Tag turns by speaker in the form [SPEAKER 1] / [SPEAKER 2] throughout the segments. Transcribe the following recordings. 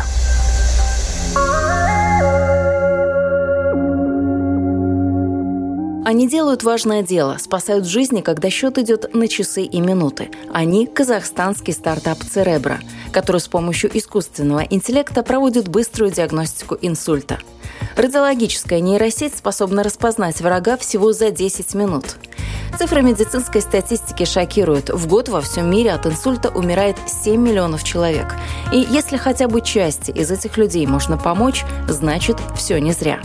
[SPEAKER 1] –
[SPEAKER 2] Они делают важное дело, спасают жизни, когда счет идет на часы и минуты. Они – казахстанский стартап «Церебра», который с помощью искусственного интеллекта проводит быструю диагностику инсульта. Радиологическая нейросеть способна распознать врага всего за 10 минут. Цифры медицинской статистики шокируют. В год во всем мире от инсульта умирает 7 миллионов человек. И если хотя бы части из этих людей можно помочь, значит, все не зря.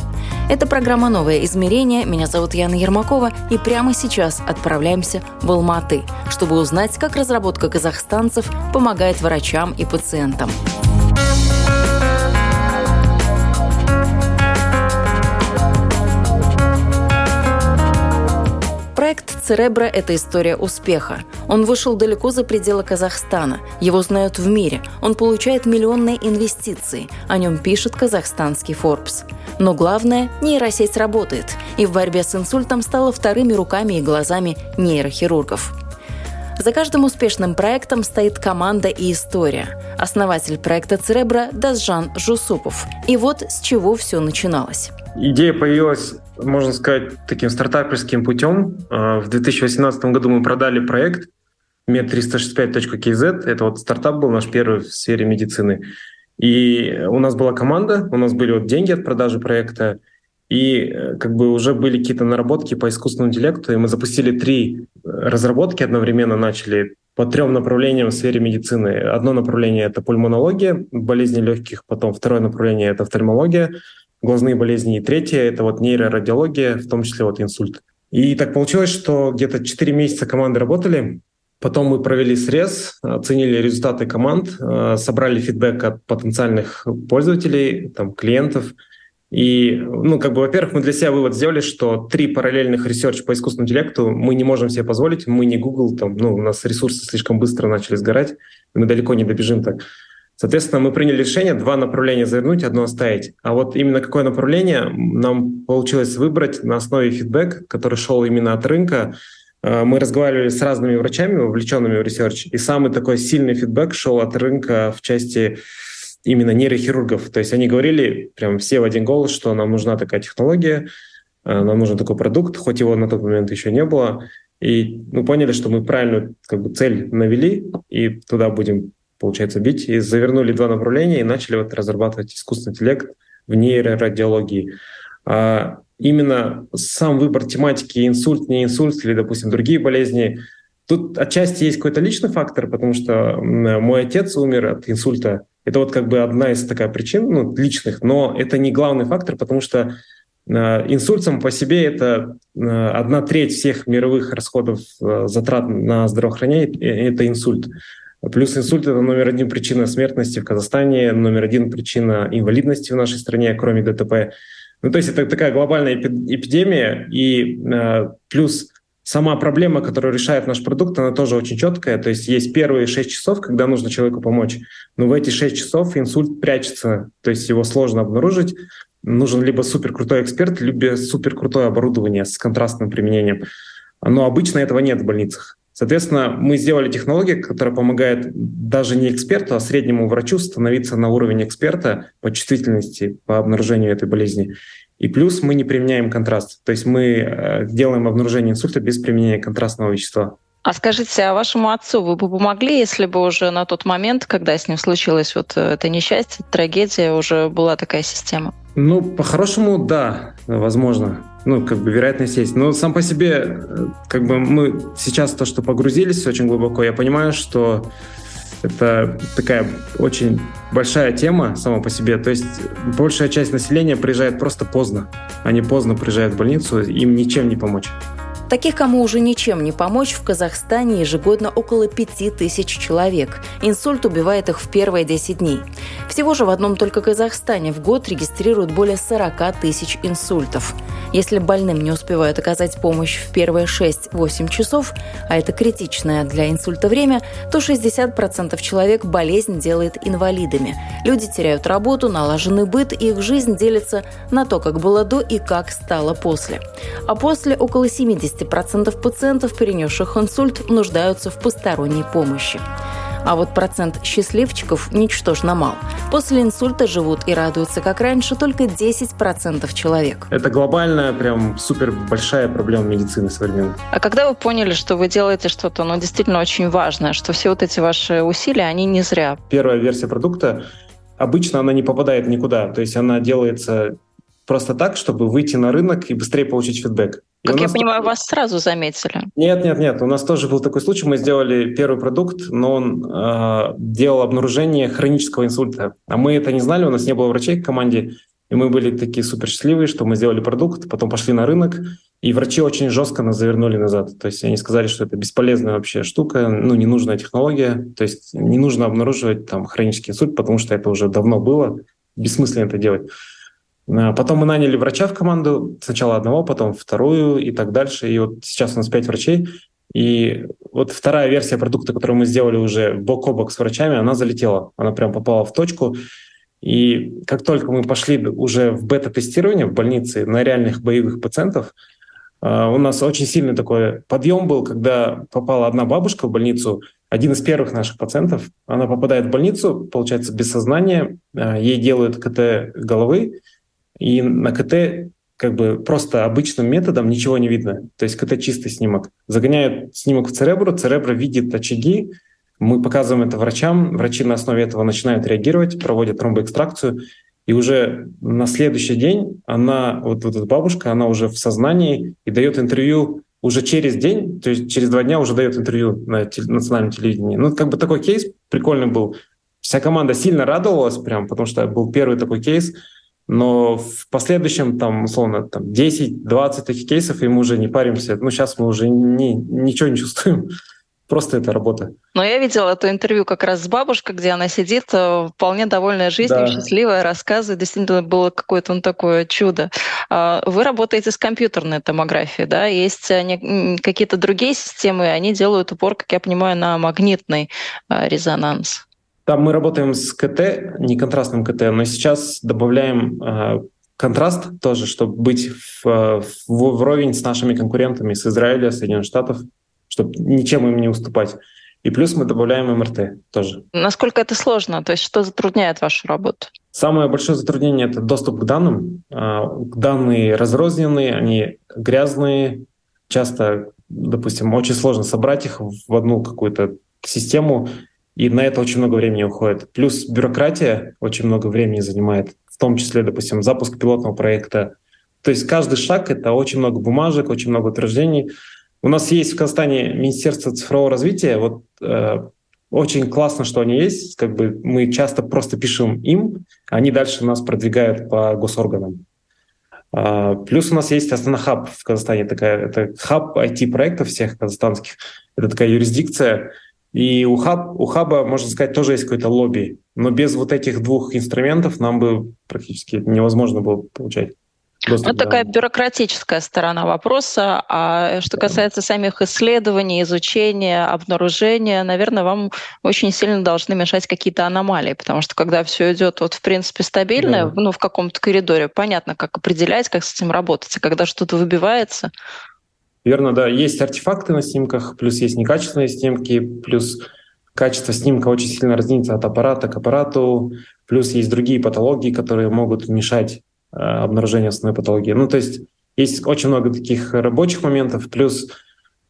[SPEAKER 2] Это программа «Новое измерение». Меня зовут Яна Ермакова. И прямо сейчас отправляемся в Алматы, чтобы узнать, как разработка казахстанцев помогает врачам и пациентам. Проект «Церебра» — это история успеха. Он вышел далеко за пределы Казахстана. Его знают в мире. Он получает миллионные инвестиции. О нем пишет казахстанский Forbes. Но главное – нейросеть работает. И в борьбе с инсультом стала вторыми руками и глазами нейрохирургов. За каждым успешным проектом стоит команда и история. Основатель проекта «Церебра» – Дазжан Жусупов. И вот с чего все начиналось.
[SPEAKER 3] Идея появилась, можно сказать, таким стартаперским путем. А, в 2018 году мы продали проект med365.kz. Это вот стартап был наш первый в сфере медицины. И у нас была команда, у нас были вот деньги от продажи проекта, и э, как бы уже были какие-то наработки по искусственному интеллекту, и мы запустили три разработки одновременно, начали по трем направлениям в сфере медицины. Одно направление — это пульмонология, болезни легких, потом второе направление — это офтальмология, глазные болезни, и третье — это вот нейрорадиология, в том числе вот инсульт. И так получилось, что где-то 4 месяца команды работали, Потом мы провели срез, оценили результаты команд, э, собрали фидбэк от потенциальных пользователей, там, клиентов. И, ну, как бы, во-первых, мы для себя вывод сделали, что три параллельных research по искусственному интеллекту мы не можем себе позволить. Мы не Google, там, ну, у нас ресурсы слишком быстро начали сгорать, мы далеко не добежим так. Соответственно, мы приняли решение два направления завернуть, одно оставить. А вот именно какое направление нам получилось выбрать на основе фидбэка, который шел именно от рынка. Э, мы разговаривали с разными врачами, вовлеченными в research, и самый такой сильный фидбэк шел от рынка в части именно нейрохирургов. То есть они говорили прям все в один голос, что нам нужна такая технология, э, нам нужен такой продукт, хоть его на тот момент еще не было. И мы поняли, что мы правильную как бы, цель навели, и туда будем получается, бить. И завернули два направления и начали вот разрабатывать искусственный интеллект в нейрорадиологии. А именно сам выбор тематики инсульт, не инсульт или, допустим, другие болезни, тут отчасти есть какой-то личный фактор, потому что мой отец умер от инсульта. Это вот как бы одна из такая причин, ну, личных, но это не главный фактор, потому что а, Инсульт сам по себе это а, одна треть всех мировых расходов а, затрат на здравоохранение, это инсульт. Плюс инсульт – это номер один причина смертности в Казахстане, номер один причина инвалидности в нашей стране, кроме ДТП. Ну, то есть это такая глобальная эпидемия, и э, плюс сама проблема, которую решает наш продукт, она тоже очень четкая. То есть есть первые 6 часов, когда нужно человеку помочь, но в эти 6 часов инсульт прячется, то есть его сложно обнаружить. Нужен либо супер крутой эксперт, либо супер крутое оборудование с контрастным применением. Но обычно этого нет в больницах. Соответственно, мы сделали технологию, которая помогает даже не эксперту, а среднему врачу становиться на уровень эксперта по чувствительности, по обнаружению этой болезни. И плюс мы не применяем контраст. То есть мы э, делаем обнаружение инсульта без применения контрастного вещества.
[SPEAKER 2] А скажите, а вашему отцу вы бы помогли, если бы уже на тот момент, когда с ним случилось вот это несчастье, трагедия, уже была такая система?
[SPEAKER 3] Ну, по-хорошему, да, возможно ну, как бы вероятность есть. Но сам по себе, э, как бы мы сейчас то, что погрузились очень глубоко, я понимаю, что это такая очень большая тема сама по себе. То есть большая часть населения приезжает просто поздно. Они поздно приезжают в больницу, им ничем не помочь.
[SPEAKER 2] Таких, кому уже ничем не помочь, в Казахстане ежегодно около 5 тысяч человек. Инсульт убивает их в первые 10 дней. Всего же в одном только Казахстане в год регистрируют более 40 тысяч инсультов. Если больным не успевают оказать помощь в первые 6-8 часов, а это критичное для инсульта время, то 60% человек болезнь делает инвалидами. Люди теряют работу, налаженный быт, и их жизнь делится на то, как было до и как стало после. А после около 70% пациентов, перенесших инсульт, нуждаются в посторонней помощи. А вот процент счастливчиков ничтожно мал. После инсульта живут и радуются, как раньше, только 10% человек.
[SPEAKER 3] Это глобальная, прям супер большая проблема медицины современной.
[SPEAKER 4] А когда вы поняли, что вы делаете что-то, ну, действительно очень важное, что все вот эти ваши усилия, они не зря?
[SPEAKER 3] Первая версия продукта обычно она не попадает никуда. То есть она делается просто так, чтобы выйти на рынок и быстрее получить фидбэк.
[SPEAKER 4] Как я понимаю, тоже... вас сразу заметили.
[SPEAKER 3] Нет, нет, нет. У нас тоже был такой случай. Мы сделали первый продукт, но он э, делал обнаружение хронического инсульта. А мы это не знали, у нас не было врачей в команде. И мы были такие супер счастливые, что мы сделали продукт, потом пошли на рынок, и врачи очень жестко нас завернули назад. То есть они сказали, что это бесполезная вообще штука, ну, ненужная технология. То есть не нужно обнаруживать там хронический инсульт, потому что это уже давно было, бессмысленно это делать. А потом мы наняли врача в команду, сначала одного, потом вторую и так дальше. И вот сейчас у нас пять врачей. И вот вторая версия продукта, которую мы сделали уже бок о бок с врачами, она залетела. Она прям попала в точку. И как только мы пошли уже в бета-тестирование в больнице на реальных боевых пациентов, а, у нас очень сильный такой подъем был, когда попала одна бабушка в больницу, один из первых наших пациентов. Она попадает в больницу, получается, без сознания, а, ей делают КТ головы, и на КТ как бы просто обычным методом ничего не видно. То есть КТ чистый снимок. Загоняют снимок в церебро, церебро видит очаги, мы показываем это врачам, врачи на основе этого начинают реагировать, проводят тромбоэкстракцию, и уже на следующий день она, вот, вот эта бабушка, она уже в сознании и дает интервью уже через день, то есть через два дня уже дает интервью на теле, национальном телевидении. Ну, как бы такой кейс прикольный был. Вся команда сильно радовалась прям, потому что был первый такой кейс — но в последующем, там, условно, там 10-20 таких кейсов, и мы уже не паримся. Ну, сейчас мы уже не, ничего не чувствуем. Просто это работа.
[SPEAKER 4] Но я видела это интервью как раз с бабушкой, где она сидит, э, вполне довольная жизнью, да. счастливая, рассказывает. Действительно, было какое-то ну, такое чудо. А, вы работаете с компьютерной томографией, да? Есть э, какие-то другие системы, они делают упор, как я понимаю, на магнитный э, резонанс.
[SPEAKER 3] Там мы работаем с КТ, не контрастным КТ, но сейчас добавляем э, контраст тоже, чтобы быть в, в, вровень с нашими конкурентами с Израиля, Соединенных Штатов, чтобы ничем им не уступать. И плюс мы добавляем МРТ тоже.
[SPEAKER 4] Насколько это сложно? То есть что затрудняет вашу работу?
[SPEAKER 3] Самое большое затруднение — это доступ к данным. А, данные разрозненные, они грязные. Часто, допустим, очень сложно собрать их в одну какую-то систему и на это очень много времени уходит. Плюс бюрократия очень много времени занимает, в том числе, допустим, запуск пилотного проекта. То есть каждый шаг — это очень много бумажек, очень много утверждений. У нас есть в Казахстане Министерство цифрового развития. Вот э, очень классно, что они есть. Как бы мы часто просто пишем им, они дальше нас продвигают по госорганам. Uh, плюс у нас есть Астана Хаб в Казахстане, такая, это хаб IT-проектов всех казахстанских. Это такая юрисдикция, и у, хаб, у хаба, можно сказать, тоже есть какое-то лобби. Но без вот этих двух инструментов нам бы практически невозможно было получать.
[SPEAKER 4] Доступ, ну, такая бюрократическая сторона вопроса. А что касается самих исследований, изучения, обнаружения, наверное, вам очень сильно должны мешать какие-то аномалии, потому что когда все идет вот в принципе стабильно, да. ну в каком-то коридоре, понятно, как определять, как с этим работать. А когда что-то выбивается,
[SPEAKER 3] Верно, да. Есть артефакты на снимках, плюс есть некачественные снимки, плюс качество снимка очень сильно разнится от аппарата к аппарату, плюс есть другие патологии, которые могут мешать э, обнаружению основной патологии. Ну, то есть есть очень много таких рабочих моментов, плюс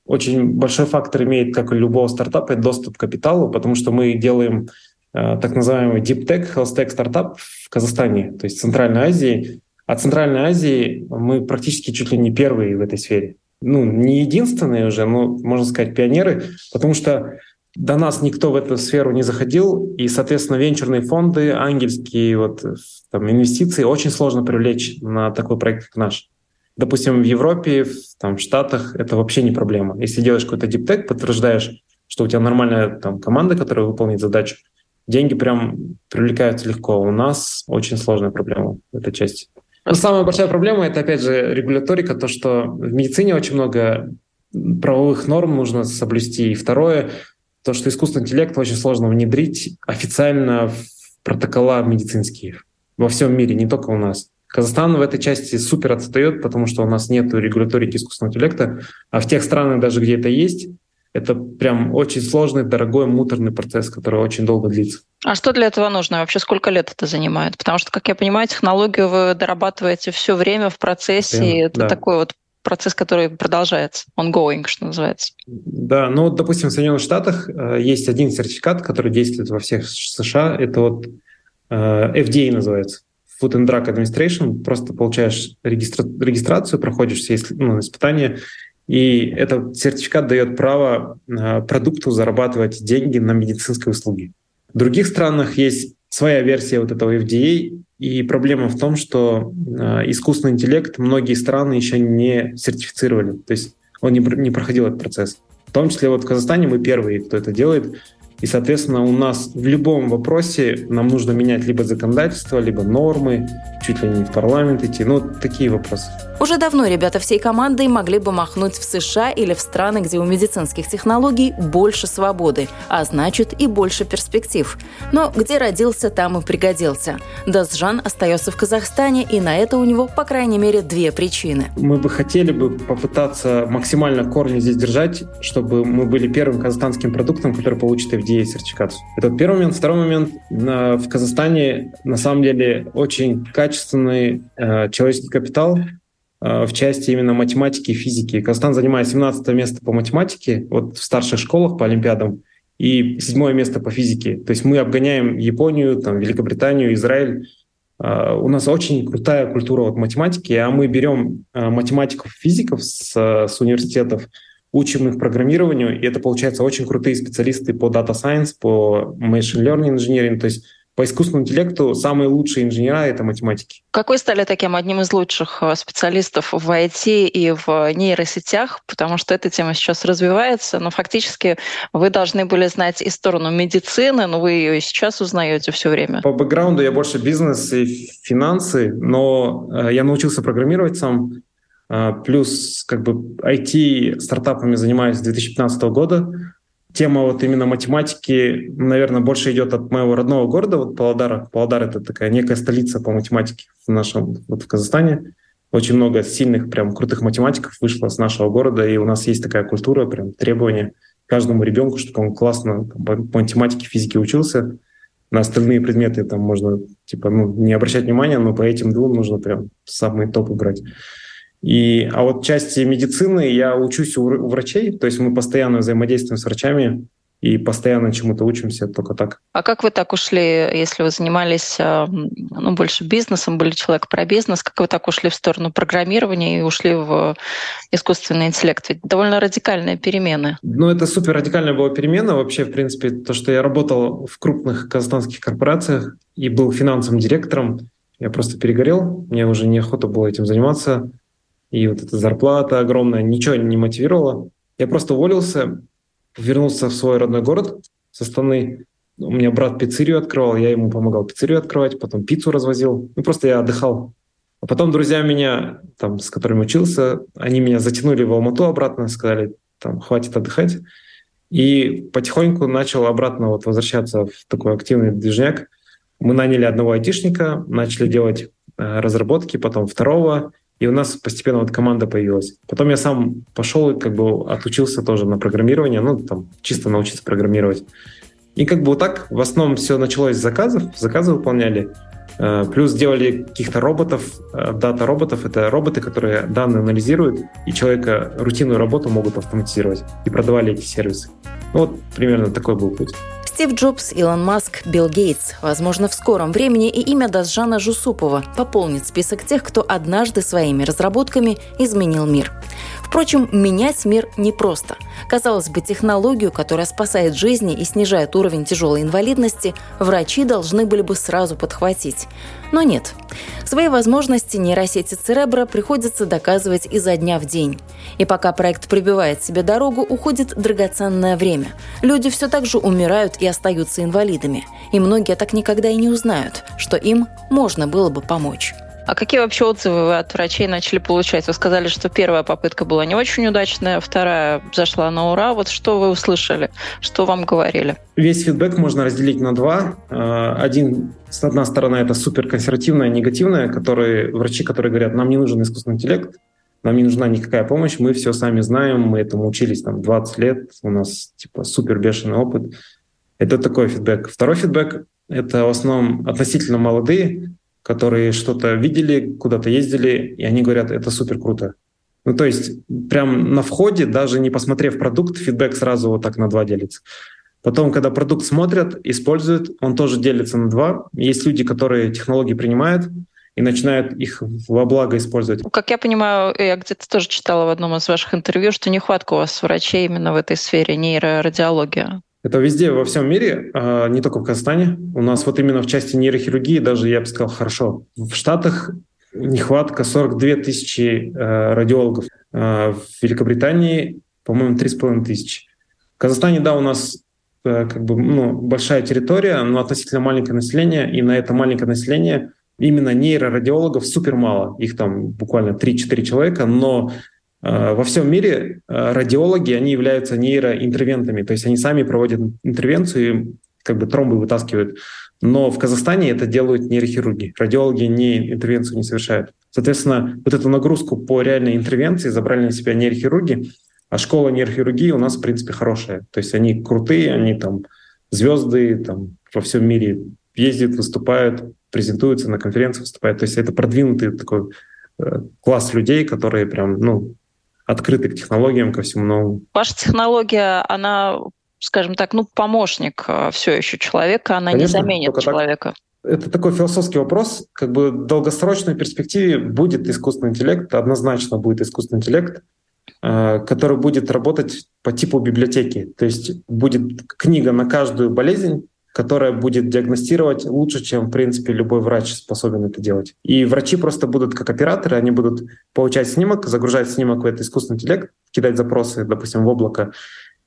[SPEAKER 3] очень большой фактор имеет, как у любого стартапа, это доступ к капиталу, потому что мы делаем э, так называемый Deep Tech, Health Tech стартап в Казахстане, то есть в Центральной Азии. А Центральной Азии мы практически чуть ли не первые в этой сфере ну, не единственные уже, но, можно сказать, пионеры, потому что до нас никто в эту сферу не заходил, и, соответственно, венчурные фонды, ангельские вот, там, инвестиции очень сложно привлечь на такой проект, как наш. Допустим, в Европе, в, там, в Штатах это вообще не проблема. Если делаешь какой-то диптек, подтверждаешь, что у тебя нормальная там, команда, которая выполнит задачу, деньги прям привлекаются легко. У нас очень сложная проблема в этой части. Самая большая проблема — это, опять же, регуляторика, то, что в медицине очень много правовых норм нужно соблюсти. И второе, то, что искусственный интеллект очень сложно внедрить официально в протокола медицинские во всем мире, не только у нас. Казахстан в этой части супер отстает, потому что у нас нет регуляторики искусственного интеллекта, а в тех странах, даже где это есть, это прям очень сложный, дорогой, муторный процесс, который очень долго длится.
[SPEAKER 4] А что для этого нужно? Вообще сколько лет это занимает? Потому что, как я понимаю, технологию вы дорабатываете все время в процессе, и это да. такой вот процесс, который продолжается, ongoing, что называется.
[SPEAKER 3] Да, ну, допустим, в Соединенных Штатах э, есть один сертификат, который действует во всех США, это вот э, FDA называется. Food and Drug Administration, просто получаешь регистра- регистрацию, проходишь все ну, испытания, и этот сертификат дает право э, продукту зарабатывать деньги на медицинской услуги. В других странах есть своя версия вот этого FDA, и проблема в том, что э, искусственный интеллект многие страны еще не сертифицировали, то есть он не, проходил этот процесс. В том числе вот в Казахстане мы первые, кто это делает, и, соответственно, у нас в любом вопросе нам нужно менять либо законодательство, либо нормы, чуть ли не в парламент идти. Ну, такие вопросы.
[SPEAKER 2] Уже давно ребята всей командой могли бы махнуть в США или в страны, где у медицинских технологий больше свободы, а значит и больше перспектив. Но где родился, там и пригодился. Дасжан остается в Казахстане, и на это у него, по крайней мере, две причины.
[SPEAKER 3] Мы бы хотели бы попытаться максимально корни здесь держать, чтобы мы были первым казахстанским продуктом, который получит FDA сертификацию. Это первый момент. Второй момент. В Казахстане на самом деле очень качественный э, человеческий капитал, Э, в части именно математики и физики. Казахстан занимает 17 место по математике вот в старших школах по олимпиадам и седьмое место по физике. То есть мы обгоняем Японию, там, Великобританию, Израиль. Uh, у нас очень крутая культура вот математики, а мы берем математиков, физиков с, с университетов, учим их программированию, и это получается очень крутые специалисты по data science, по machine learning engineering, то есть по искусственному интеллекту самые лучшие инженера — это математики.
[SPEAKER 4] Какой стали таким одним из лучших э, специалистов в IT и в нейросетях? Потому что эта тема сейчас развивается, но фактически вы должны были знать и сторону медицины, но вы ее и сейчас узнаете все время.
[SPEAKER 3] По бэкграунду я больше бизнес и финансы, но э, я научился программировать сам, плюс как бы IT стартапами занимаюсь с 2015 года, тема вот именно математики, наверное, больше идет от моего родного города, вот Павлодара. Павлодар — это такая некая столица по математике в нашем, вот в Казахстане. Очень много сильных, прям крутых математиков вышло с нашего города, и у нас есть такая культура, прям требования каждому ребенку, чтобы он классно по математике, физике учился. На остальные предметы там можно типа ну, не обращать внимания, но по этим двум нужно прям самые топы брать. И, а вот части медицины я учусь у, у врачей, то есть мы постоянно взаимодействуем с врачами и постоянно чему-то учимся только так.
[SPEAKER 4] А как вы так ушли, если вы занимались э, ну, больше бизнесом, были человек про бизнес, как вы так ушли в сторону программирования и ушли в искусственный интеллект? Ведь довольно радикальные перемены.
[SPEAKER 3] Ну, это супер радикальная была перемена. Вообще, в принципе, то, что я работал в крупных казахстанских корпорациях и был финансовым директором, я просто перегорел, мне уже неохота было этим заниматься и вот эта зарплата огромная, ничего не мотивировало. Я просто уволился, вернулся в свой родной город со стороны. У меня брат пиццерию открывал, я ему помогал пиццерию открывать, потом пиццу развозил. Ну, просто я отдыхал. А потом друзья меня, там, с которыми учился, они меня затянули в Алмату обратно, сказали, там, хватит отдыхать. И потихоньку начал обратно вот возвращаться в такой активный движняк. Мы наняли одного айтишника, начали делать э, разработки, потом второго, и у нас постепенно вот команда появилась. Потом я сам пошел и как бы отучился тоже на программирование, ну, там, чисто научиться программировать. И как бы вот так в основном все началось с заказов, заказы выполняли. Э, плюс делали каких-то роботов, э, дата роботов. Это роботы, которые данные анализируют, и человека рутинную работу могут автоматизировать. И продавали эти сервисы. Ну, вот примерно такой был путь.
[SPEAKER 2] Стив Джобс, Илон Маск, Билл Гейтс. Возможно, в скором времени и имя Дасжана Жусупова пополнит список тех, кто однажды своими разработками изменил мир. Впрочем, менять мир непросто. Казалось бы, технологию, которая спасает жизни и снижает уровень тяжелой инвалидности, врачи должны были бы сразу подхватить. Но нет. Свои возможности нейросети Церебра приходится доказывать изо дня в день. И пока проект прибивает себе дорогу, уходит драгоценное время. Люди все так же умирают и остаются инвалидами. И многие так никогда и не узнают, что им можно было бы помочь.
[SPEAKER 4] А какие вообще отзывы вы от врачей начали получать? Вы сказали, что первая попытка была не очень удачная, вторая зашла на ура. Вот что вы услышали? Что вам говорили?
[SPEAKER 3] Весь фидбэк можно разделить на два. Э, один, с одной стороны, это супер консервативное, негативное, которые, врачи, которые говорят, нам не нужен искусственный интеллект, нам не нужна никакая помощь, мы все сами знаем, мы этому учились там 20 лет, у нас типа супер бешеный опыт. Это такой фидбэк. Второй фидбэк — это в основном относительно молодые, которые что-то видели, куда-то ездили, и они говорят, это супер круто. Ну, то есть прям на входе, даже не посмотрев продукт, фидбэк сразу вот так на два делится. Потом, когда продукт смотрят, используют, он тоже делится на два. Есть люди, которые технологии принимают и начинают их во благо использовать.
[SPEAKER 4] Как я понимаю, я где-то тоже читала в одном из ваших интервью, что нехватка у вас врачей именно в этой сфере нейрорадиология.
[SPEAKER 3] Это везде, во всем мире, а, не только в Казахстане. У нас вот именно в части нейрохирургии даже, я бы сказал, хорошо. В Штатах нехватка 42 тысячи э, радиологов. А, в Великобритании, по-моему, 3,5 тысячи. В Казахстане, да, у нас э, как бы ну, большая территория, но относительно маленькое население, и на это маленькое население именно нейрорадиологов супер мало. Их там буквально 3-4 человека, но во всем мире э, радиологи, они являются нейроинтервентами, то есть они сами проводят интервенцию и как бы тромбы вытаскивают. Но в Казахстане это делают нейрохирурги. Радиологи не интервенцию не совершают. Соответственно, вот эту нагрузку по реальной интервенции забрали на себя нейрохирурги, а школа нейрохирургии у нас, в принципе, хорошая. То есть они крутые, они там звезды там, во всем мире ездят, выступают, презентуются на конференциях, выступают. То есть это продвинутый такой э, класс людей, которые прям, ну, открыты к технологиям, ко всему новому.
[SPEAKER 4] Ваша технология, она, скажем так, ну, помощник э, все еще человека, она Конечно, не заменит человека.
[SPEAKER 3] Так. Это такой философский вопрос. Как бы в долгосрочной перспективе будет искусственный интеллект, однозначно будет искусственный интеллект, э, который будет работать по типу библиотеки. То есть будет книга на каждую болезнь, которая будет диагностировать лучше, чем, в принципе, любой врач способен это делать. И врачи просто будут как операторы, они будут получать снимок, загружать снимок в этот искусственный интеллект, кидать запросы, допустим, в облако,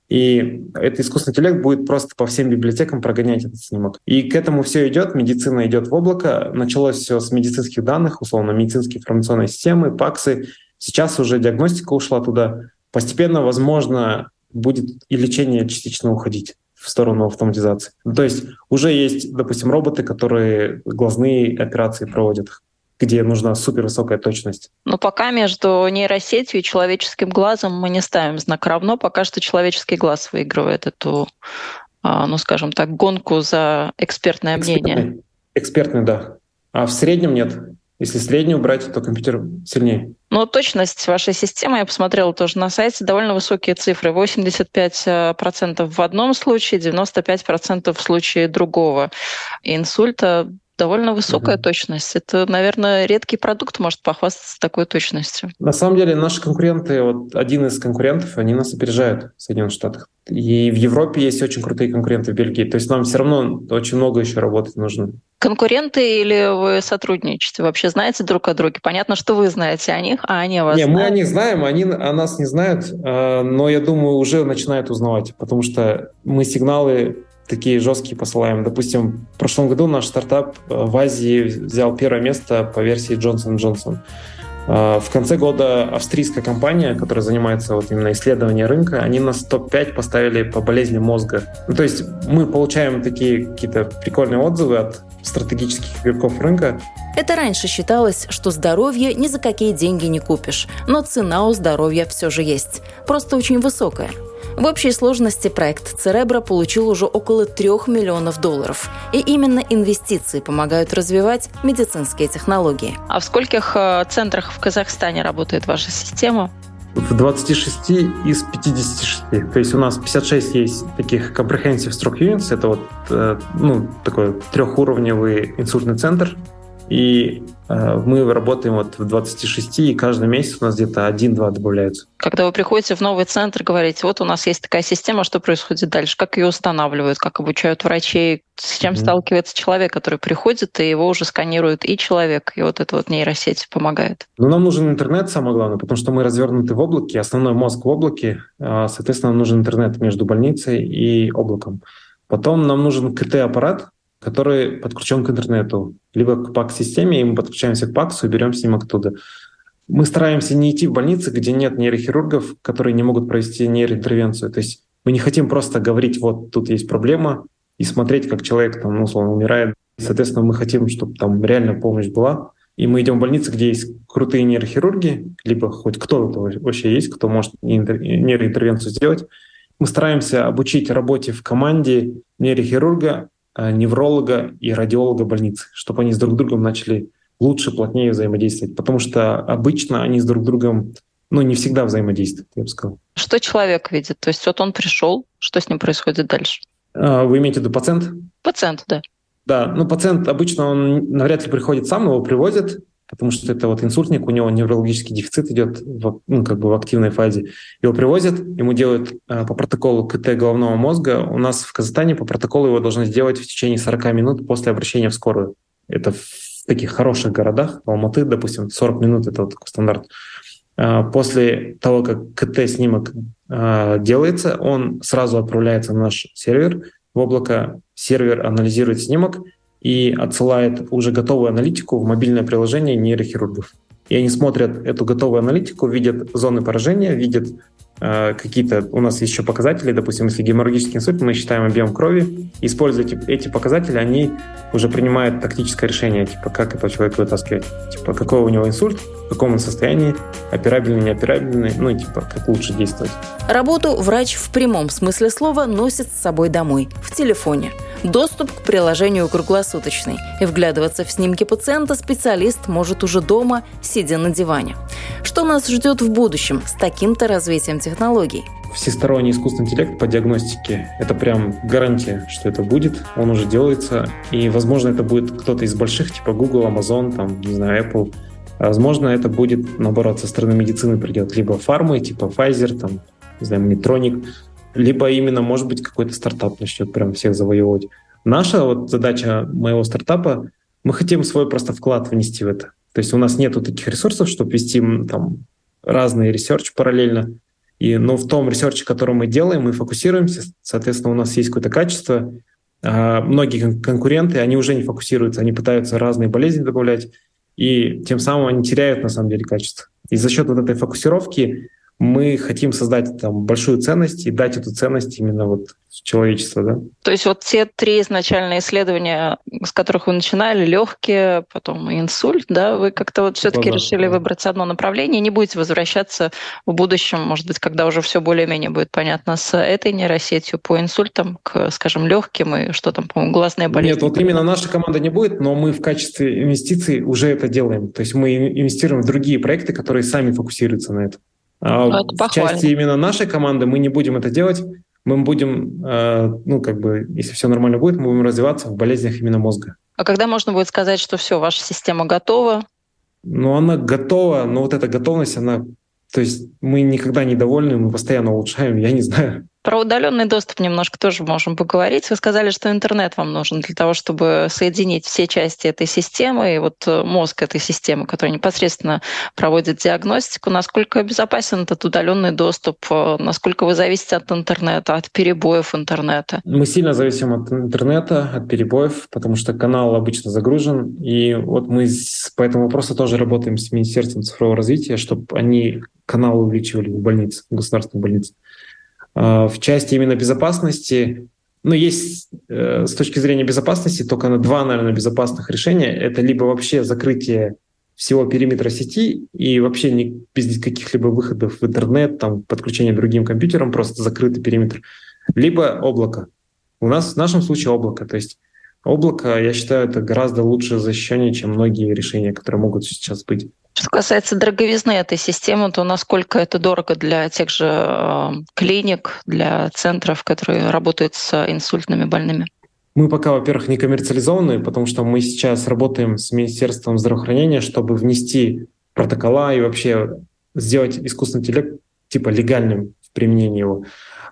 [SPEAKER 3] и этот искусственный интеллект будет просто по всем библиотекам прогонять этот снимок. И к этому все идет, медицина идет в облако. Началось все с медицинских данных, условно, медицинские информационные системы, ПАКСы. Сейчас уже диагностика ушла туда. Постепенно, возможно, будет и лечение частично уходить в сторону автоматизации. То есть уже есть, допустим, роботы, которые глазные операции проводят, где нужна супервысокая точность.
[SPEAKER 4] Но пока между нейросетью и человеческим глазом мы не ставим знак равно. Пока что человеческий глаз выигрывает эту, а, ну скажем так, гонку за экспертное
[SPEAKER 3] экспертный,
[SPEAKER 4] мнение.
[SPEAKER 3] Экспертный, да. А в среднем нет. Если среднюю брать, то компьютер сильнее.
[SPEAKER 4] Ну, точность вашей системы, я посмотрела тоже на сайте, довольно высокие цифры. 85% в одном случае, 95% в случае другого инсульта довольно высокая угу. точность. Это, наверное, редкий продукт может похвастаться такой точностью.
[SPEAKER 3] На самом деле наши конкуренты, вот один из конкурентов, они нас опережают в Соединенных Штатах. И в Европе есть очень крутые конкуренты в Бельгии. То есть нам все равно очень много еще работать нужно.
[SPEAKER 4] Конкуренты или вы сотрудничаете? Вообще знаете друг о друге? Понятно, что вы знаете о них, а они о вас
[SPEAKER 3] Не,
[SPEAKER 4] знают.
[SPEAKER 3] мы о них знаем, они о нас не знают, а, но я думаю, уже начинают узнавать, потому что мы сигналы такие жесткие посылаем. Допустим, в прошлом году наш стартап э, в Азии взял первое место по версии Johnson Johnson. Э, в конце года австрийская компания, которая занимается вот именно исследованием рынка, они нас топ-5 поставили по болезни мозга. Ну, то есть мы получаем такие какие-то прикольные отзывы от стратегических игроков рынка.
[SPEAKER 2] Это раньше считалось, что здоровье ни за какие деньги не купишь, но цена у здоровья все же есть, просто очень высокая – в общей сложности проект Церебра получил уже около 3 миллионов долларов. И именно инвестиции помогают развивать медицинские технологии.
[SPEAKER 4] А в скольких э, центрах в Казахстане работает ваша система?
[SPEAKER 3] в 26 из 56. То есть у нас 56 есть таких comprehensive stroke units. Это вот, э, ну, такой трехуровневый инсультный центр, и э, мы работаем вот в 26, и каждый месяц у нас где-то один-два добавляются.
[SPEAKER 4] Когда вы приходите в новый центр, говорите, вот у нас есть такая система, что происходит дальше, как ее устанавливают, как обучают врачей, с чем mm-hmm. сталкивается человек, который приходит, и его уже сканирует и человек, и вот эта вот нейросеть помогает.
[SPEAKER 3] Ну, нам нужен интернет, самое главное, потому что мы развернуты в облаке, основной мозг в облаке, а, соответственно, нам нужен интернет между больницей и облаком. Потом нам нужен КТ-аппарат, который подключен к интернету, либо к ПАК-системе, и мы подключаемся к ПАКСу и берем снимок оттуда. Мы стараемся не идти в больницы, где нет нейрохирургов, которые не могут провести нейроинтервенцию. То есть мы не хотим просто говорить, вот тут есть проблема, и смотреть, как человек там, ну, условно, умирает. Соответственно, мы хотим, чтобы там реально помощь была. И мы идем в больницы, где есть крутые нейрохирурги, либо хоть кто-то вообще есть, кто может нейроинтервенцию сделать. Мы стараемся обучить работе в команде нейрохирурга, невролога и радиолога больницы, чтобы они с друг другом начали лучше, плотнее взаимодействовать, потому что обычно они с друг другом ну, не всегда взаимодействуют, я бы сказал.
[SPEAKER 4] Что человек видит? То есть вот он пришел, что с ним происходит дальше?
[SPEAKER 3] А, вы имеете в виду пациент?
[SPEAKER 4] Пациент, да.
[SPEAKER 3] Да, ну пациент обычно он навряд ли приходит сам, его привозят, потому что это вот инсультник, у него неврологический дефицит идет в, ну, как бы в активной фазе. Его привозят, ему делают э, по протоколу КТ головного мозга. У нас в Казахстане по протоколу его должны сделать в течение 40 минут после обращения в скорую. Это в таких хороших городах, Алматы, допустим, 40 минут — это вот такой стандарт. Э, после того, как КТ-снимок э, делается, он сразу отправляется на наш сервер в облако. Сервер анализирует снимок — и отсылает уже готовую аналитику в мобильное приложение нейрохирургов. И они смотрят эту готовую аналитику, видят зоны поражения, видят какие-то... У нас еще показатели, допустим, если геморрагический инсульт, мы считаем объем крови. Используя эти, эти показатели, они уже принимают тактическое решение, типа, как этого человека вытаскивать. Типа, какой у него инсульт, в каком он состоянии, операбельный, неоперабельный, ну, типа, как лучше действовать.
[SPEAKER 2] Работу врач в прямом смысле слова носит с собой домой, в телефоне – Доступ к приложению круглосуточный. И вглядываться в снимки пациента специалист может уже дома, сидя на диване. Что нас ждет в будущем с таким-то развитием технологий?
[SPEAKER 3] Всесторонний искусственный интеллект по диагностике – это прям гарантия, что это будет, он уже делается, и, возможно, это будет кто-то из больших, типа Google, Amazon, там, не знаю, Apple. Возможно, это будет, наоборот, со стороны медицины придет, либо фармы, типа Pfizer, там, не знаю, Medtronic, либо именно, может быть, какой-то стартап начнет прям всех завоевывать. Наша вот задача моего стартапа, мы хотим свой просто вклад внести в это. То есть у нас нету таких ресурсов, чтобы вести там разные research параллельно. И, но в том ресерче, который мы делаем, мы фокусируемся, соответственно, у нас есть какое-то качество. А многие конкуренты, они уже не фокусируются, они пытаются разные болезни добавлять, и тем самым они теряют на самом деле качество. И за счет вот этой фокусировки мы хотим создать там большую ценность и дать эту ценность именно вот человечеству, да.
[SPEAKER 4] То есть вот те три изначальные исследования, с которых вы начинали, легкие, потом инсульт, да, вы как-то вот все-таки да, решили да. выбрать одно направление, не будете возвращаться в будущем, может быть, когда уже все более-менее будет понятно с этой нейросетью по инсультам к, скажем, легким и что там, по-моему, глазные болезни.
[SPEAKER 3] Нет, вот именно наша команда не будет, но мы в качестве инвестиций уже это делаем. То есть мы инвестируем в другие проекты, которые сами фокусируются на этом. А ну, это в части именно нашей команды мы не будем это делать. Мы будем, э, ну, как бы, если все нормально будет, мы будем развиваться в болезнях именно мозга.
[SPEAKER 4] А когда можно будет сказать, что все, ваша система готова?
[SPEAKER 3] Ну, она готова, но вот эта готовность, она... То есть мы никогда не довольны, мы постоянно улучшаем, я не знаю.
[SPEAKER 4] Про удаленный доступ немножко тоже можем поговорить. Вы сказали, что интернет вам нужен для того, чтобы соединить все части этой системы и вот э, мозг этой системы, который непосредственно проводит диагностику. Насколько безопасен этот удаленный доступ? Э, насколько вы зависите от интернета, от перебоев интернета?
[SPEAKER 3] Мы сильно зависим от интернета, от перебоев, потому что канал обычно загружен. И вот мы по этому вопросу тоже работаем с Министерством цифрового развития, чтобы они канал увеличивали в больнице, в государственной больнице. А, в части именно безопасности, ну, есть э, с точки зрения безопасности только на два, наверное, безопасных решения. Это либо вообще закрытие всего периметра сети и вообще не, без каких-либо выходов в интернет, там, подключение другим компьютерам, просто закрытый периметр, либо облако. У нас в нашем случае облако. То есть облако, я считаю, это гораздо лучше защищение, чем многие решения, которые могут сейчас быть.
[SPEAKER 4] Что касается дороговизны этой системы, то насколько это дорого для тех же э, клиник, для центров, которые работают с инсультными больными?
[SPEAKER 3] Мы пока, во-первых, не коммерциализованы, потому что мы сейчас работаем с Министерством здравоохранения, чтобы внести протокола и вообще сделать искусственный интеллект типа легальным в применении его.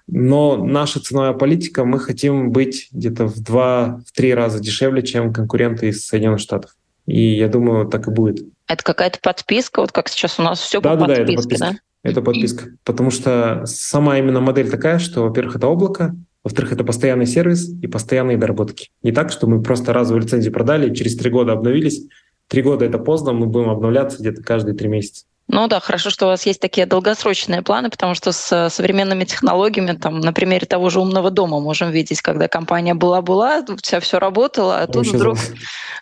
[SPEAKER 3] Но наша ценовая политика, мы хотим быть где-то в два-три раза дешевле, чем конкуренты из Соединенных Штатов. И я думаю, так и будет.
[SPEAKER 4] Это какая-то подписка, вот как сейчас у нас все да, по да, подписке, да? Это подписка.
[SPEAKER 3] да? Это подписка. Потому что сама именно модель такая, что, во-первых, это облако, во-вторых, это постоянный сервис и постоянные доработки. Не так, что мы просто разовую лицензию продали, через три года обновились. Три года это поздно, мы будем обновляться где-то каждые три месяца.
[SPEAKER 4] Ну да, хорошо, что у вас есть такие долгосрочные планы, потому что с современными технологиями, там, на примере того же умного дома можем видеть, когда компания была-была, вся все работало, а тут исчезло. вдруг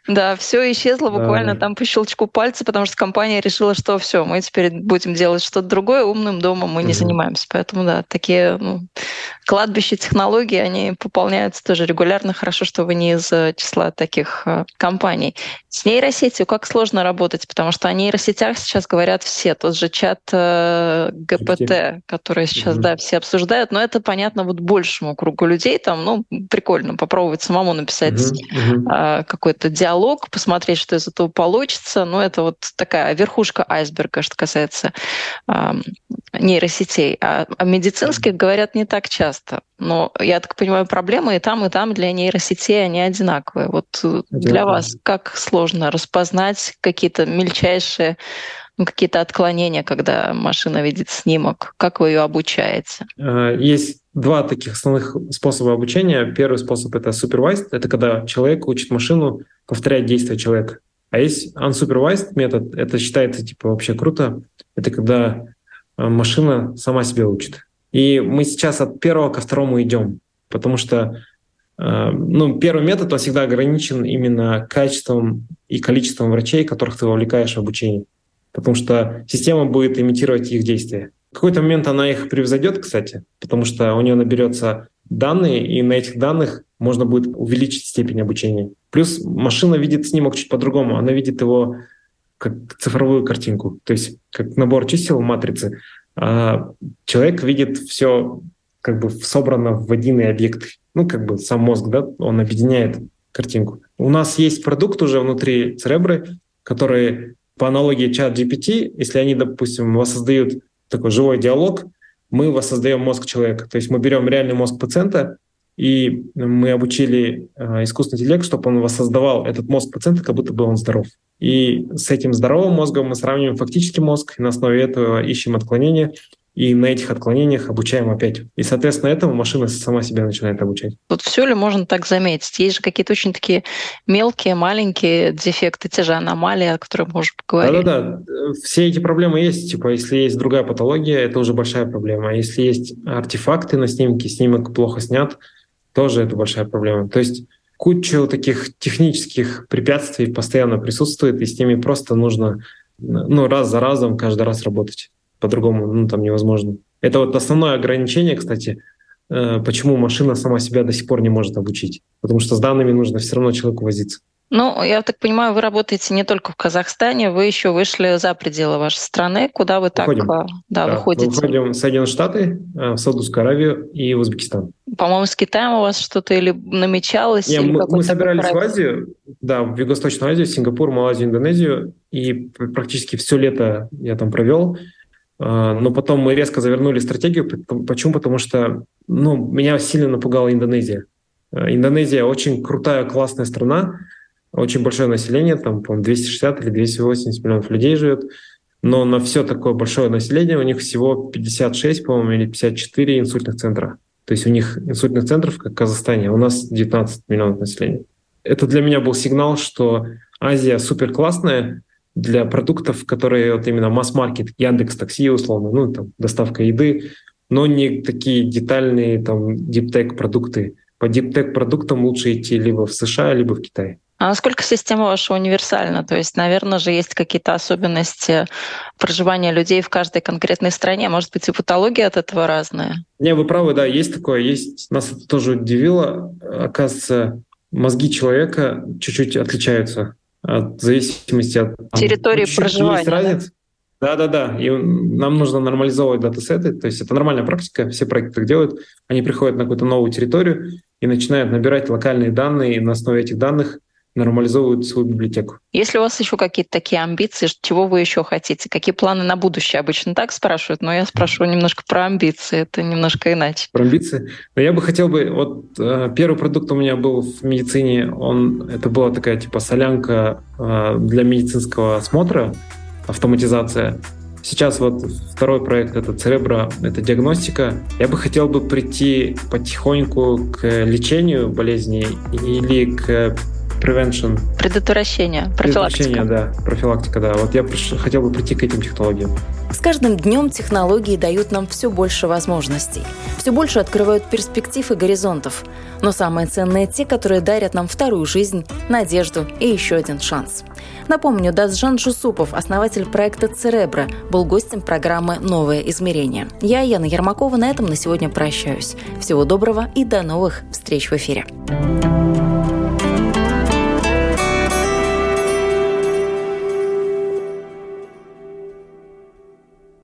[SPEAKER 4] да, все исчезло буквально да. там по щелчку пальца, потому что компания решила, что все, мы теперь будем делать что-то другое, умным домом мы угу. не занимаемся. Поэтому да, такие ну, кладбища технологий, они пополняются тоже регулярно. Хорошо, что вы не из числа таких э, компаний. С нейросетью как сложно работать, потому что о нейросетях сейчас говорят все все, тот же чат э, ГПТ, который сейчас, mm да, все обсуждают, но это понятно вот большему кругу людей, там, ну, прикольно попробовать самому написать mm-hmm. э, какой-то диалог, посмотреть, что из этого получится, ну, это вот такая верхушка айсберга, что касается э, нейросетей. А о медицинских говорят не так часто. Но я так понимаю, проблемы и там, и там для нейросетей они одинаковые. Вот Одинаково. для вас как сложно распознать какие-то мельчайшие ну, какие-то отклонения, когда машина видит снимок? Как вы ее обучаете?
[SPEAKER 3] Э, есть два таких основных способа обучения. Первый способ — это supervised. Это когда человек учит машину повторять действия человека. А есть unsupervised метод. Это считается типа вообще круто. Это когда э, машина сама себя учит. И мы сейчас от первого ко второму идем, потому что э, ну, первый метод, он всегда ограничен именно качеством и количеством врачей, которых ты вовлекаешь в обучение потому что система будет имитировать их действия. В какой-то момент она их превзойдет, кстати, потому что у нее наберется данные, и на этих данных можно будет увеличить степень обучения. Плюс машина видит снимок чуть по-другому. Она видит его как цифровую картинку, то есть как набор чисел в матрице. А человек видит все как бы собрано в единый объект. Ну, как бы сам мозг, да, он объединяет картинку. У нас есть продукт уже внутри Церебры, который по аналогии чат GPT, если они, допустим, воссоздают такой живой диалог, мы воссоздаем мозг человека. То есть мы берем реальный мозг пациента, и мы обучили э, искусственный интеллект, чтобы он воссоздавал этот мозг пациента, как будто бы он здоров. И с этим здоровым мозгом мы сравниваем фактический мозг, и на основе этого ищем отклонения, и на этих отклонениях обучаем опять. И, соответственно, этому машина сама себя начинает обучать.
[SPEAKER 4] Вот все ли можно так заметить? Есть же какие-то очень такие мелкие, маленькие дефекты, те же аномалии, о которых мы уже поговорили.
[SPEAKER 3] Да-да-да. Все эти проблемы есть. Типа, если есть другая патология, это уже большая проблема. А если есть артефакты на снимке, снимок плохо снят, тоже это большая проблема. То есть куча таких технических препятствий постоянно присутствует, и с ними просто нужно ну, раз за разом каждый раз работать по-другому ну, там невозможно. Это вот основное ограничение, кстати, э, почему машина сама себя до сих пор не может обучить. Потому что с данными нужно все равно человеку возиться.
[SPEAKER 4] Ну, я так понимаю, вы работаете не только в Казахстане, вы еще вышли за пределы вашей страны. Куда вы так
[SPEAKER 3] выходим. А, да, да, выходите? Мы выходим в Соединенные Штаты, э, в Саудовскую Аравию и в Узбекистан.
[SPEAKER 4] По-моему, с Китаем у вас что-то или намечалось?
[SPEAKER 3] Нет,
[SPEAKER 4] или
[SPEAKER 3] мы, мы собирались в Азию, да, в Юго-Восточную Азию, Сингапур, Малайзию, Индонезию, и практически все лето я там провел. А, но потом мы резко завернули стратегию. Почему? Потому что ну, меня сильно напугала Индонезия. А, Индонезия очень крутая, классная страна, очень большое население, там, по 260 или 280 миллионов людей живет, но на все такое большое население у них всего 56, по-моему, или 54 инсультных центра. То есть у них инсультных центров, как в Казахстане, у нас 19 миллионов населения. Это для меня был сигнал, что Азия супер классная, для продуктов, которые вот именно масс-маркет, Яндекс Такси условно, ну там доставка еды, но не такие детальные там диптек продукты. По диптек продуктам лучше идти либо в США, либо в Китай.
[SPEAKER 4] А насколько система ваша универсальна? То есть, наверное же, есть какие-то особенности проживания людей в каждой конкретной стране. Может быть, и патология от этого разная?
[SPEAKER 3] Не, вы правы, да, есть такое. Есть. Нас это тоже удивило. Оказывается, мозги человека чуть-чуть отличаются от зависимости от
[SPEAKER 4] территории проживания. Есть разница.
[SPEAKER 3] Да, да, да. И нам нужно нормализовывать датасеты. То есть это нормальная практика, все проекты так делают. Они приходят на какую-то новую территорию, и начинают набирать локальные данные, и на основе этих данных нормализовывают свою библиотеку.
[SPEAKER 4] Если у вас еще какие-то такие амбиции, чего вы еще хотите? Какие планы на будущее? Обычно так спрашивают, но я спрашиваю немножко про амбиции. Это немножко иначе.
[SPEAKER 3] Про амбиции? Но я бы хотел бы... Вот э, первый продукт у меня был в медицине. Он, это была такая типа солянка э, для медицинского осмотра, автоматизация. Сейчас вот второй проект — это Церебро, это диагностика. Я бы хотел бы прийти потихоньку к лечению болезней или к prevention.
[SPEAKER 4] Предотвращение, профилактика.
[SPEAKER 3] Предотвращение, да, профилактика, да. Вот я приш... хотел бы прийти к этим технологиям.
[SPEAKER 2] С каждым днем технологии дают нам все больше возможностей, все больше открывают перспектив и горизонтов. Но самые ценные те, которые дарят нам вторую жизнь, надежду и еще один шанс. Напомню, Дазжан Жусупов, основатель проекта «Церебро», был гостем программы «Новое измерение». Я, Яна Ермакова, на этом на сегодня прощаюсь. Всего доброго и до новых встреч в эфире. thank you